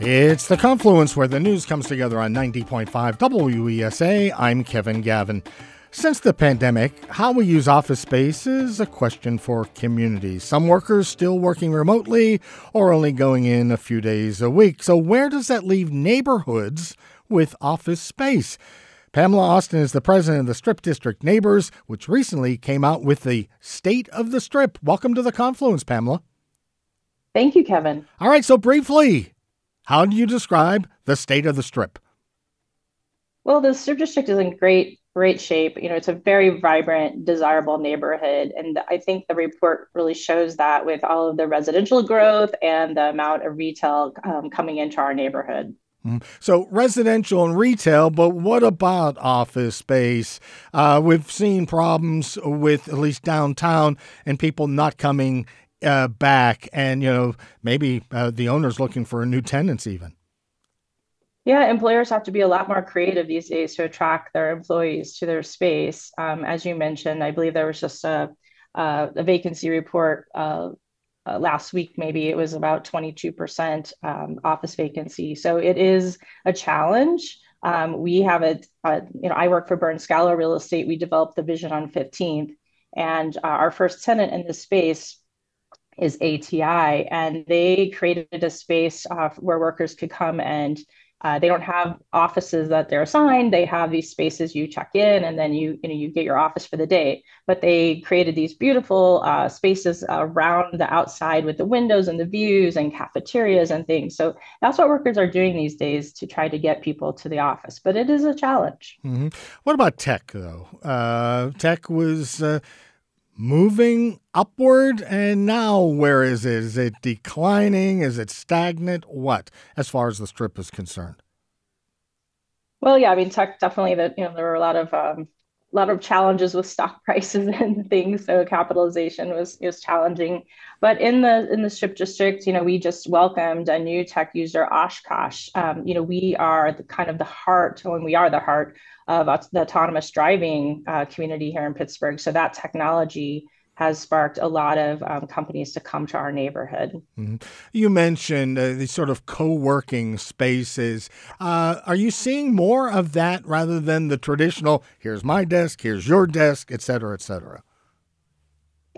It's the confluence where the news comes together on 90.5 WESA. I'm Kevin Gavin. Since the pandemic, how we use office space is a question for communities. Some workers still working remotely or only going in a few days a week. So, where does that leave neighborhoods with office space? Pamela Austin is the president of the Strip District Neighbors, which recently came out with the State of the Strip. Welcome to the Confluence, Pamela. Thank you, Kevin. All right, so briefly, how do you describe the state of the strip? Well, the strip district is in great, great shape. You know, it's a very vibrant, desirable neighborhood. And I think the report really shows that with all of the residential growth and the amount of retail um, coming into our neighborhood. Mm-hmm. So residential and retail, but what about office space? Uh, we've seen problems with at least downtown and people not coming uh, back, and you know maybe uh, the owner's looking for a new tenants even. Yeah, employers have to be a lot more creative these days to attract their employees to their space. Um, as you mentioned, I believe there was just a, a, a vacancy report uh, uh, last week. Maybe it was about 22% um, office vacancy. So it is a challenge. Um, we have a, a, you know, I work for Burns Scalo Real Estate. We developed the vision on 15th, and uh, our first tenant in this space is ATI, and they created a space uh, where workers could come and uh, they don't have offices that they're assigned. They have these spaces you check in, and then you you know you get your office for the day. But they created these beautiful uh, spaces around the outside with the windows and the views and cafeterias and things. So that's what workers are doing these days to try to get people to the office. But it is a challenge. Mm-hmm. What about tech though? Uh, tech was uh, moving upward and now where is it? Is it declining? Is it stagnant? What as far as the strip is concerned? Well yeah i mean tech definitely that you know there were a lot of um, lot of challenges with stock prices and things so capitalization was was challenging but in the in the strip district you know we just welcomed a new tech user oshkosh um, you know we are the kind of the heart when we are the heart of the autonomous driving uh, community here in Pittsburgh. So that technology has sparked a lot of um, companies to come to our neighborhood. Mm-hmm. You mentioned uh, these sort of co working spaces. Uh, are you seeing more of that rather than the traditional, here's my desk, here's your desk, et cetera, et cetera?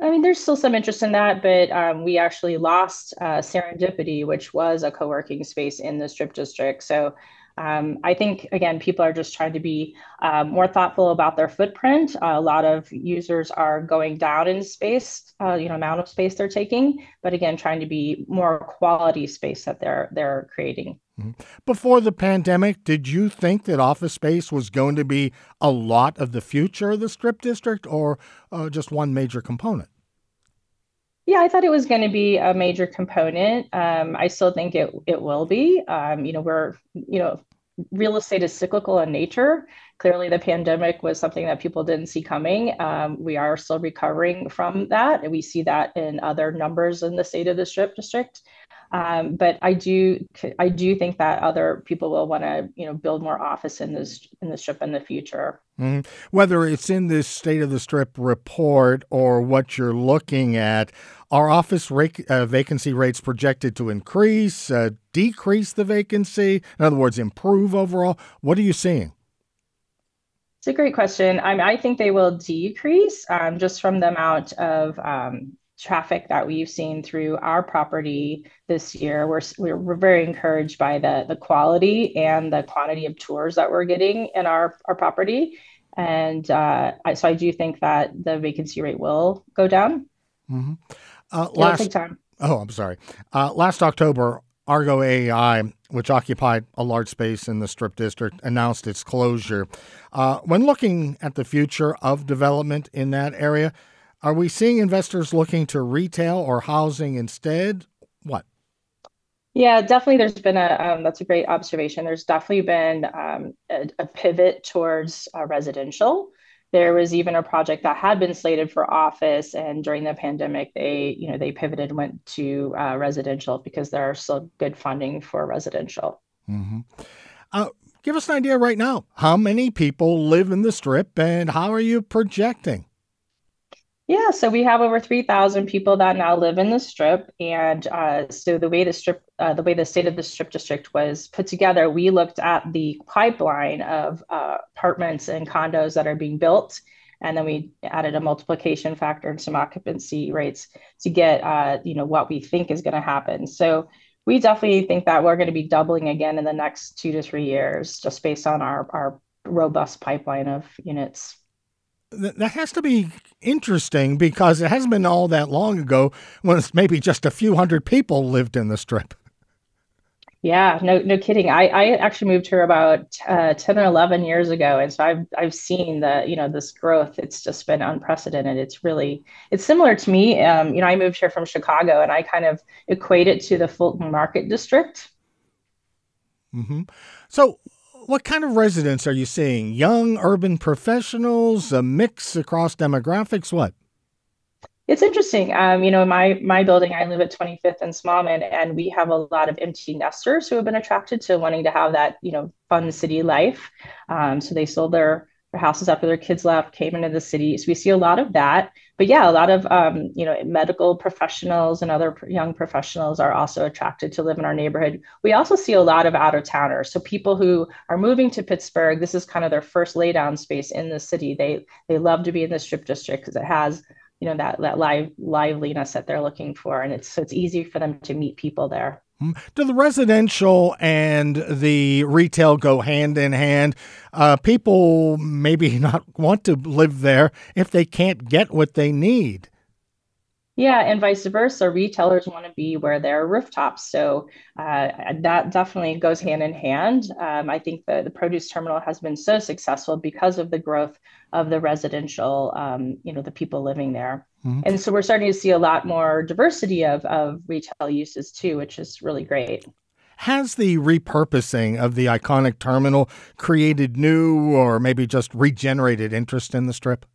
I mean, there's still some interest in that, but um, we actually lost uh, Serendipity, which was a co working space in the Strip District. So um, I think, again, people are just trying to be uh, more thoughtful about their footprint. Uh, a lot of users are going down in space, uh, you know, amount of space they're taking, but again, trying to be more quality space that they're they're creating. Mm-hmm. Before the pandemic, did you think that office space was going to be a lot of the future of the Strip District, or uh, just one major component? Yeah, I thought it was going to be a major component. Um, I still think it it will be. Um, you know, we're you know real estate is cyclical in nature. Clearly, the pandemic was something that people didn't see coming. Um, we are still recovering from that, and we see that in other numbers in the state of the Strip District. Um, but I do, I do think that other people will want to, you know, build more office in this in the Strip in the future. Mm-hmm. Whether it's in this state of the Strip report or what you're looking at, are office uh, vacancy rates projected to increase, uh, decrease the vacancy? In other words, improve overall? What are you seeing? It's a great question. I, mean, I think they will decrease um, just from the amount of um, traffic that we've seen through our property this year. We're, we're, very encouraged by the, the quality and the quantity of tours that we're getting in our, our property. And uh, I, so I do think that the vacancy rate will go down. Mm-hmm. Uh, last, time. Oh, I'm sorry. Uh, last October, Argo AI, which occupied a large space in the Strip District, announced its closure. Uh, when looking at the future of development in that area, are we seeing investors looking to retail or housing instead? What? Yeah, definitely. There's been a um, that's a great observation. There's definitely been um, a, a, pivot towards uh, residential. There was even a project that had been slated for office, and during the pandemic, they you know they pivoted and went to uh, residential because there are still good funding for residential. Mm-hmm. Uh, give us an idea right now. How many people live in the strip, and how are you projecting? Yeah, so we have over 3,000 people that now live in the strip. And uh, so the way the strip, uh, the way the state of the strip district was put together, we looked at the pipeline of uh, apartments and condos that are being built. And then we added a multiplication factor and some occupancy rates to get, uh, you know, what we think is going to happen. So we definitely think that we're going to be doubling again in the next two to three years, just based on our, our robust pipeline of units that has to be interesting because it hasn't been all that long ago when it's maybe just a few hundred people lived in the strip. Yeah, no, no kidding. I, I actually moved here about uh, ten or eleven years ago, and so I've I've seen the you know this growth. It's just been unprecedented. It's really it's similar to me. Um, you know, I moved here from Chicago, and I kind of equate it to the Fulton Market District. Mm-hmm. So, what kind of residents are you seeing? Young urban professionals, a mix across demographics? What? It's interesting. Um, you know, my my building, I live at 25th and Smallman, and we have a lot of empty nesters who have been attracted to wanting to have that, you know, fun city life. Um, so they sold their their houses after their kids left, came into the city. So we see a lot of that. But yeah, a lot of um, you know medical professionals and other young professionals are also attracted to live in our neighborhood. We also see a lot of out of towners. So people who are moving to Pittsburgh, this is kind of their first laydown space in the city. They they love to be in the Strip District because it has you know that that live liveliness that they're looking for, and it's so it's easy for them to meet people there. Hmm. Do the residential and the retail go hand in hand? Uh, people maybe not want to live there if they can't get what they need. Yeah, and vice versa. Retailers want to be where there are rooftops. So uh, that definitely goes hand in hand. Um, I think the, the produce terminal has been so successful because of the growth of the residential, um, you know, the people living there. Mm-hmm. And so we're starting to see a lot more diversity of, of retail uses too, which is really great. Has the repurposing of the iconic terminal created new or maybe just regenerated interest in the strip?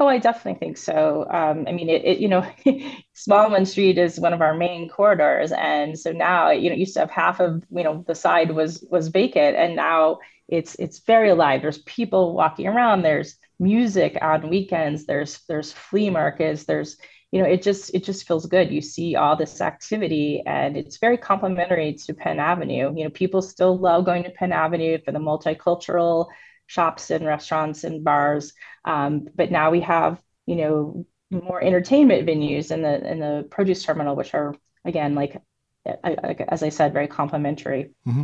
Oh, I definitely think so. Um, I mean, it, it, you know, Smallman Street is one of our main corridors, and so now, you know, used to have half of, you know, the side was was vacant, and now it's it's very alive. There's people walking around. There's music on weekends. There's there's flea markets. There's you know, it just it just feels good. You see all this activity, and it's very complementary to Penn Avenue. You know, people still love going to Penn Avenue for the multicultural shops and restaurants and bars. Um, but now we have, you know, more entertainment venues in the in the produce terminal, which are again like as I said, very complementary. Mm-hmm.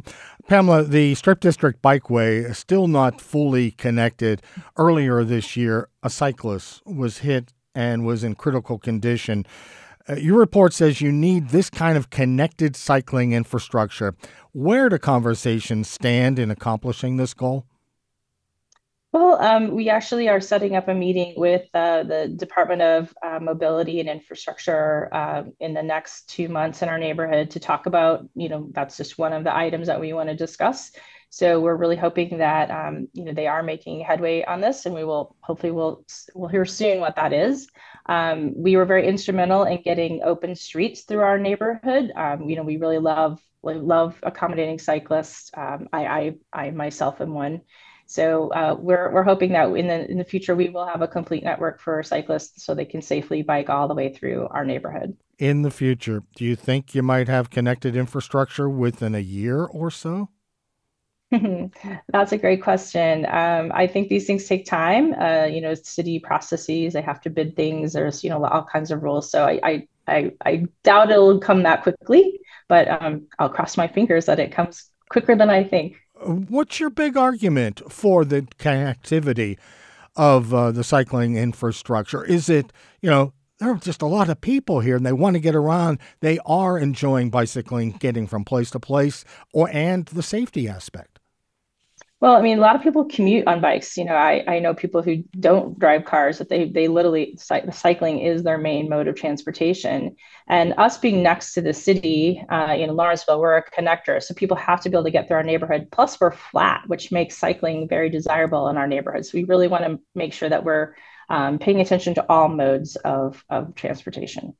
Pamela, the Strip District Bikeway is still not fully connected. Earlier this year, a cyclist was hit and was in critical condition. Uh, your report says you need this kind of connected cycling infrastructure. Where do conversations stand in accomplishing this goal? Well, um, we actually are setting up a meeting with uh, the Department of uh, Mobility and Infrastructure uh, in the next two months in our neighborhood to talk about, you know, that's just one of the items that we want to discuss. So we're really hoping that, um, you know, they are making headway on this, and we will hopefully we'll we'll hear soon what that is. Um, we were very instrumental in getting open streets through our neighborhood. Um, you know, we really love love accommodating cyclists. Um, I, I I myself am one. So uh, we're we're hoping that in the in the future we will have a complete network for cyclists so they can safely bike all the way through our neighborhood. In the future, do you think you might have connected infrastructure within a year or so? That's a great question. Um, I think these things take time. Uh, you know, city processes, they have to bid things. There's, you know, all kinds of rules. So I, I, I, I doubt it'll come that quickly, but um, I'll cross my fingers that it comes quicker than I think. What's your big argument for the connectivity of uh, the cycling infrastructure? Is it, you know, there are just a lot of people here and they want to get around. They are enjoying bicycling, getting from place to place, or and the safety aspect. Well, I mean, a lot of people commute on bikes. You know, I, I know people who don't drive cars that they they literally cycling is their main mode of transportation. And us being next to the city uh, in Lawrenceville, we're a connector, so people have to be able to get through our neighborhood. Plus, we're flat, which makes cycling very desirable in our neighborhoods. So we really want to make sure that we're um, paying attention to all modes of of transportation.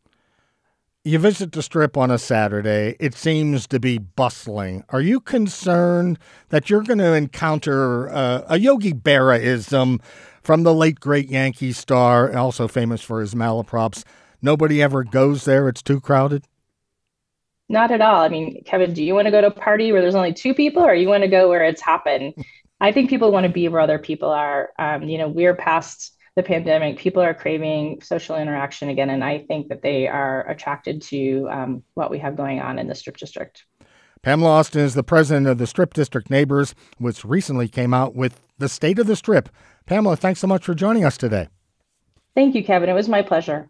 You visit the strip on a Saturday. It seems to be bustling. Are you concerned that you're going to encounter uh, a Yogi Berraism from the late great Yankee star, also famous for his malaprops. Nobody ever goes there, it's too crowded? Not at all. I mean, Kevin, do you want to go to a party where there's only two people or you want to go where it's happened? I think people want to be where other people are. Um, you know, we're past the pandemic. People are craving social interaction again, and I think that they are attracted to um, what we have going on in the Strip District. Pamela Austin is the president of the Strip District Neighbors, which recently came out with the State of the Strip. Pamela, thanks so much for joining us today. Thank you, Kevin. It was my pleasure.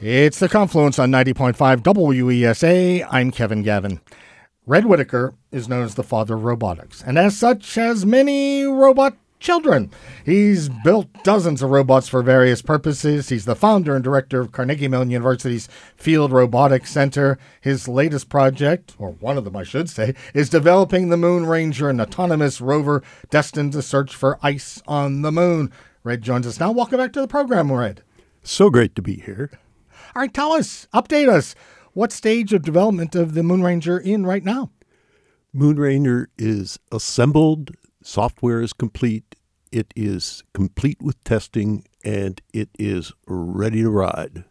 It's the Confluence on 90.5 WESA. I'm Kevin Gavin. Red Whittaker is known as the father of robotics, and as such has many robot children. He's built dozens of robots for various purposes. He's the founder and director of Carnegie Mellon University's Field Robotics Center. His latest project, or one of them I should say, is developing the Moon Ranger, an autonomous rover destined to search for ice on the moon. Red joins us now. Welcome back to the program, Red. So great to be here. All right, tell us, update us. What stage of development of the Moon Ranger in right now? Moon Ranger is assembled, software is complete, it is complete with testing, and it is ready to ride.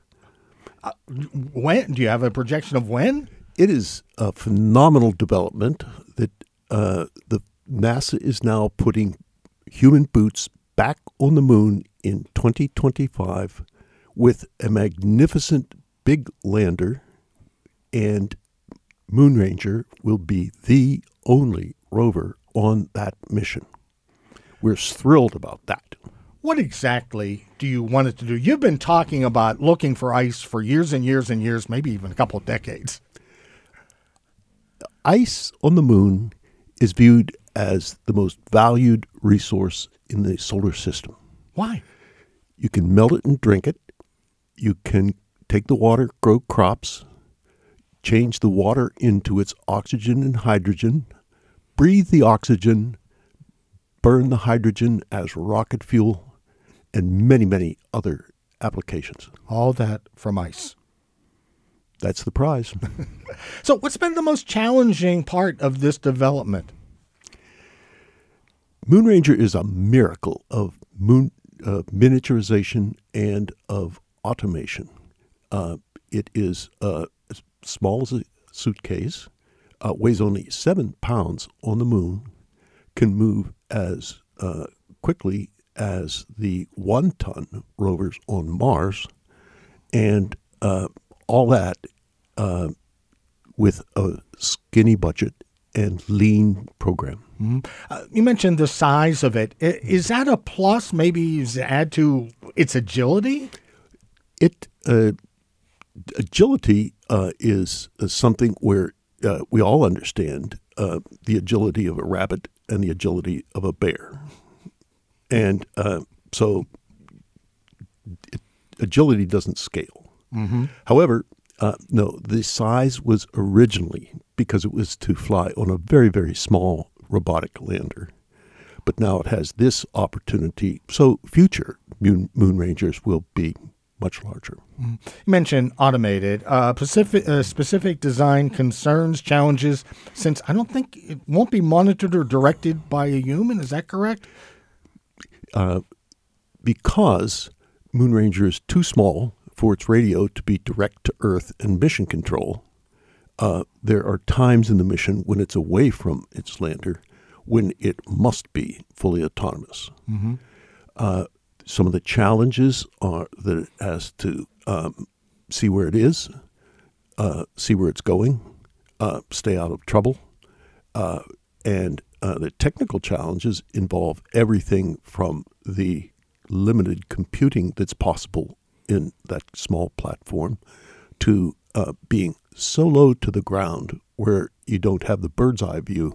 Uh, when do you have a projection of when? It is a phenomenal development that uh, the NASA is now putting human boots back on the moon in 2025 with a magnificent big lander, and Moon Ranger will be the only rover on that mission. We're thrilled about that. What exactly do you want it to do? You've been talking about looking for ice for years and years and years, maybe even a couple of decades. Ice on the moon is viewed as the most valued resource in the solar system. Why? You can melt it and drink it. You can take the water, grow crops, change the water into its oxygen and hydrogen, breathe the oxygen, burn the hydrogen as rocket fuel, and many, many other applications. All that from ice. That's the prize. so, what's been the most challenging part of this development? Moon Ranger is a miracle of moon uh, miniaturization and of automation. Uh, it is uh, as small as a suitcase, uh, weighs only seven pounds on the moon, can move as uh, quickly as the one ton rovers on Mars, and uh, all that uh, with a skinny budget and lean program. Mm-hmm. Uh, you mentioned the size of it. Is that a plus? Maybe add to its agility? It uh, agility uh, is, is, something where uh, we all understand uh, the agility of a rabbit and the agility of a bear, and uh, so it, agility doesn't scale. Mm-hmm. However, uh, no, the size was originally because it was to fly on a very very small robotic lander but now it has this opportunity. So future Moon, Moon Rangers will be much larger. Mm-hmm. You mentioned automated. Uh, specific, uh, specific design concerns, challenges, since I don't think it won't be monitored or directed by a human. Is that correct? Uh, because Moon Ranger is too small for its radio to be direct to Earth and mission control, uh, there are times in the mission when it's away from its lander when it must be fully autonomous. Mm-hmm. Some of the challenges are that it has to um, see where it is, uh, see where it's going, uh, stay out of trouble, uh, and uh, the technical challenges involve everything from the limited computing that's possible in that small platform to uh, being so low to the ground where you don't have the bird's eye view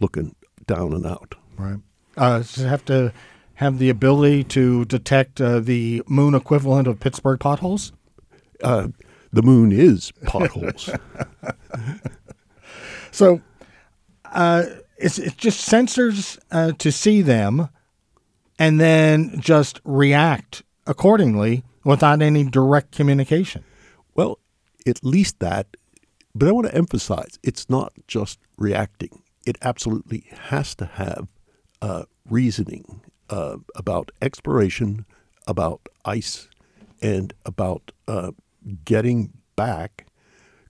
looking down and out. Right. Uh, it have to have the ability to detect uh, the moon equivalent of Pittsburgh potholes? Uh, the moon is potholes. so uh, it's, it's just sensors uh, to see them and then just react accordingly without any direct communication. Well, at least that. But I want to emphasize it's not just reacting, it absolutely has to have uh, reasoning uh, about exploration, about ice, and about uh, getting back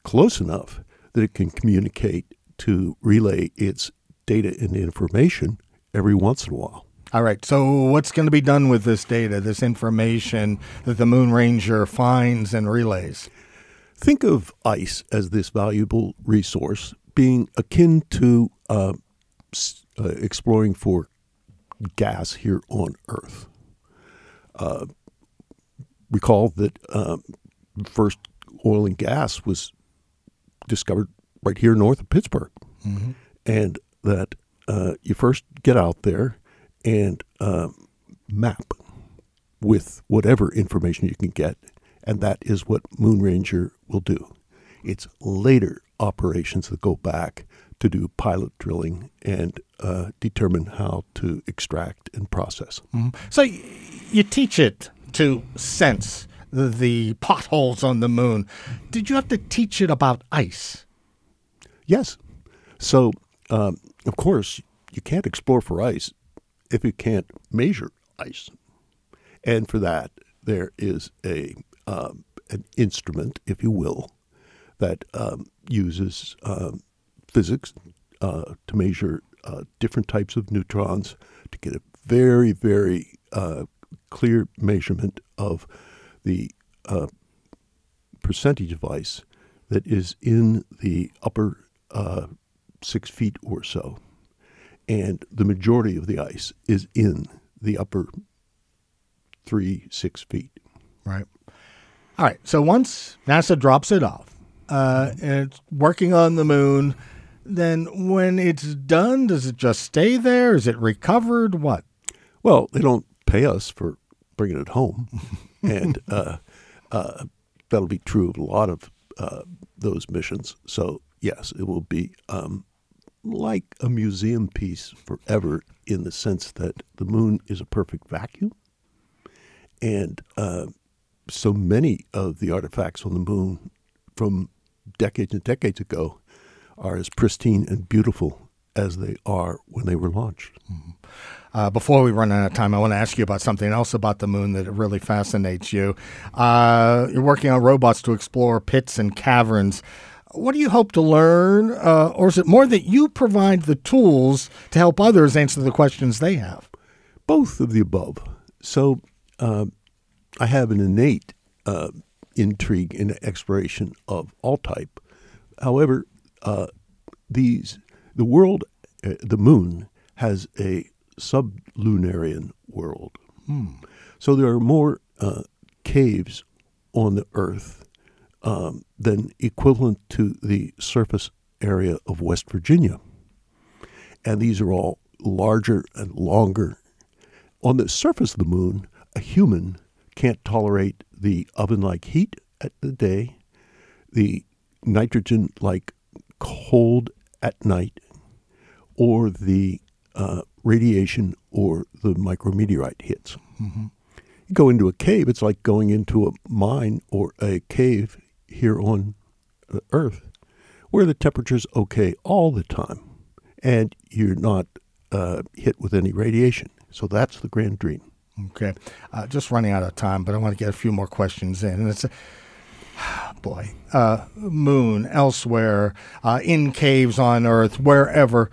close enough that it can communicate to relay its data and information every once in a while. All right. So, what's going to be done with this data, this information that the Moon Ranger finds and relays? Think of ice as this valuable resource being akin to uh, uh, exploring for gas here on Earth. Uh, recall that um, first oil and gas was discovered right here north of Pittsburgh, mm-hmm. and that uh, you first get out there and uh, map with whatever information you can get, and that is what Moon Ranger will do. It's later operations that go back to do pilot drilling and uh, determine how to extract and process. Mm-hmm. So you teach it to sense the, the potholes on the moon. Did you have to teach it about ice? Yes. So, um, of course, you can't explore for ice if you can't measure ice. And for that, there is a um, an instrument, if you will, that um, uses um, physics uh, to measure uh, different types of neutrons to get a very, very uh, clear measurement of the uh, percentage of ice that is in the upper uh, six feet or so and the majority of the ice is in the upper three, six feet. Right. All right. So once NASA drops it off uh, and it's working on the moon, then when it's done, does it just stay there? Is it recovered? What? Well, they don't pay us for bringing it home. and uh, uh, that'll be true of a lot of uh, those missions. So, yes, it will be um, like a museum piece forever in the sense that the moon is a perfect vacuum. And uh, so many of the artifacts on the moon from decades and decades ago are as pristine and beautiful as they are when they were launched. Mm-hmm. Uh, before we run out of time, I want to ask you about something else about the moon that really fascinates you. Uh, you're working on robots to explore pits and caverns what do you hope to learn? Uh, or is it more that you provide the tools to help others answer the questions they have? Both of the above. So uh, I have an innate uh, intrigue in exploration of all type. However, uh, these the world, uh, the moon, has a sublunarian world. Hmm. So there are more uh, caves on the Earth um, than equivalent to the surface area of West Virginia. And these are all larger and longer. On the surface of the moon, a human can't tolerate the oven like heat at the day, the nitrogen like cold at night, or the uh, radiation or the micrometeorite hits. Mm-hmm. You go into a cave, it's like going into a mine or a cave here on Earth, where the temperature's okay all the time, and you're not uh, hit with any radiation. So that's the grand dream. Okay, uh, just running out of time, but I want to get a few more questions in. And it's, boy, uh, moon, elsewhere, uh, in caves on Earth, wherever,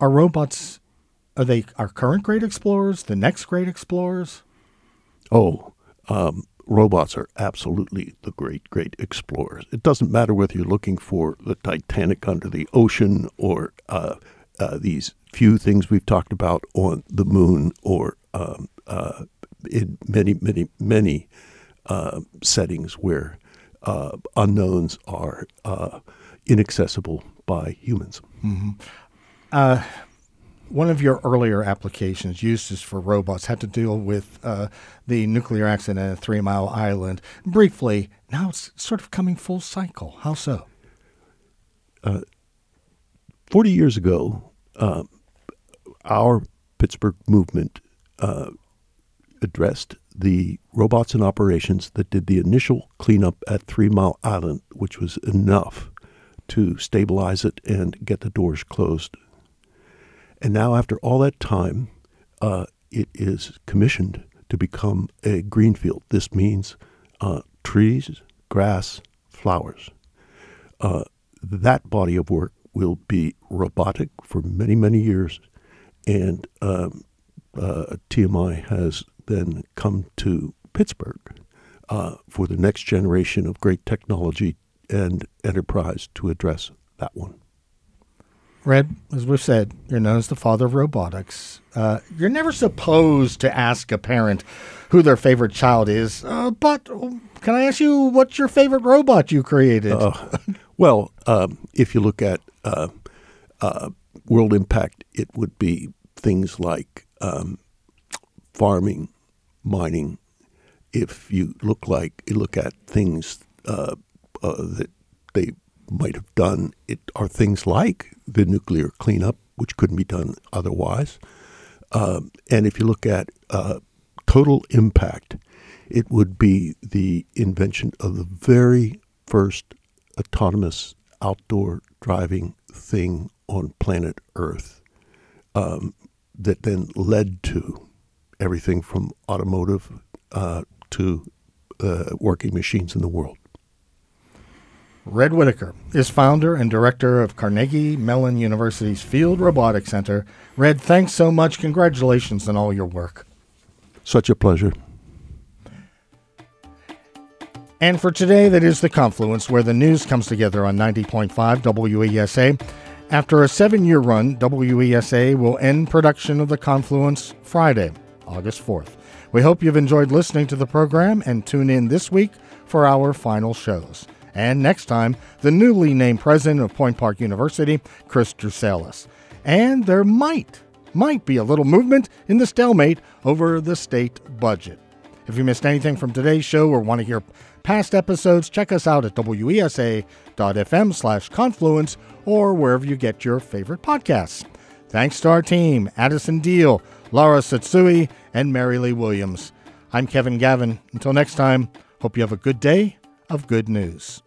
are robots? Are they our current great explorers? The next great explorers? Oh, um, robots are absolutely the great, great explorers. It doesn't matter whether you're looking for the Titanic under the ocean or uh, uh, these few things we've talked about on the moon or um, uh, in many, many, many uh, settings where uh, unknowns are uh, inaccessible by humans. Mm-hmm one of your earlier applications, uses for robots, had to deal with uh, the nuclear accident at Three Mile Island. Briefly, now it's sort of coming full cycle. How so? Uh, 40 years ago, uh, our Pittsburgh movement uh, addressed the robots in operations that did the initial cleanup at Three Mile Island, which was enough to stabilize it and get the doors closed. And now, after all that time, uh, it is commissioned to become a greenfield. This means uh, trees, grass, flowers. Uh, that body of work will be robotic for many, many years. And um, uh, TMI has then come to Pittsburgh uh, for the next generation of great technology and enterprise to address that one. Red, as we've said, you're known as the father of robotics. Uh, you're never supposed to ask a parent who their favorite child is, uh, but can I ask you what's your favorite robot you created? Uh, well, um, if you look at uh, uh, world impact, it would be things like um, farming, mining. If you look like you look at things uh, that they might have done, it are things like the nuclear cleanup, which couldn't be done otherwise. Um, and if you look at uh, total impact, it would be the invention of the very first autonomous outdoor driving thing on planet Earth um, that then led to everything from automotive uh, to uh, working machines in the world. Red Whittaker is founder and director of Carnegie Mellon University's Field Robotics Center. Red, thanks so much. Congratulations on all your work. Such a pleasure. And for today, that is the confluence where the news comes together on 90.5 WESA. After a seven year run, WESA will end production of the confluence Friday, August 4th. We hope you've enjoyed listening to the program and tune in this week for our final shows. And next time, the newly named president of Point Park University, Chris Brussalis. And there might, might be a little movement in the stalemate over the state budget. If you missed anything from today's show or want to hear past episodes, check us out at wesa.fm slash confluence or wherever you get your favorite podcasts. Thanks to our team, Addison Deal, Laura Tsutsui, and Mary Lee Williams. I'm Kevin Gavin. Until next time, hope you have a good day of good news.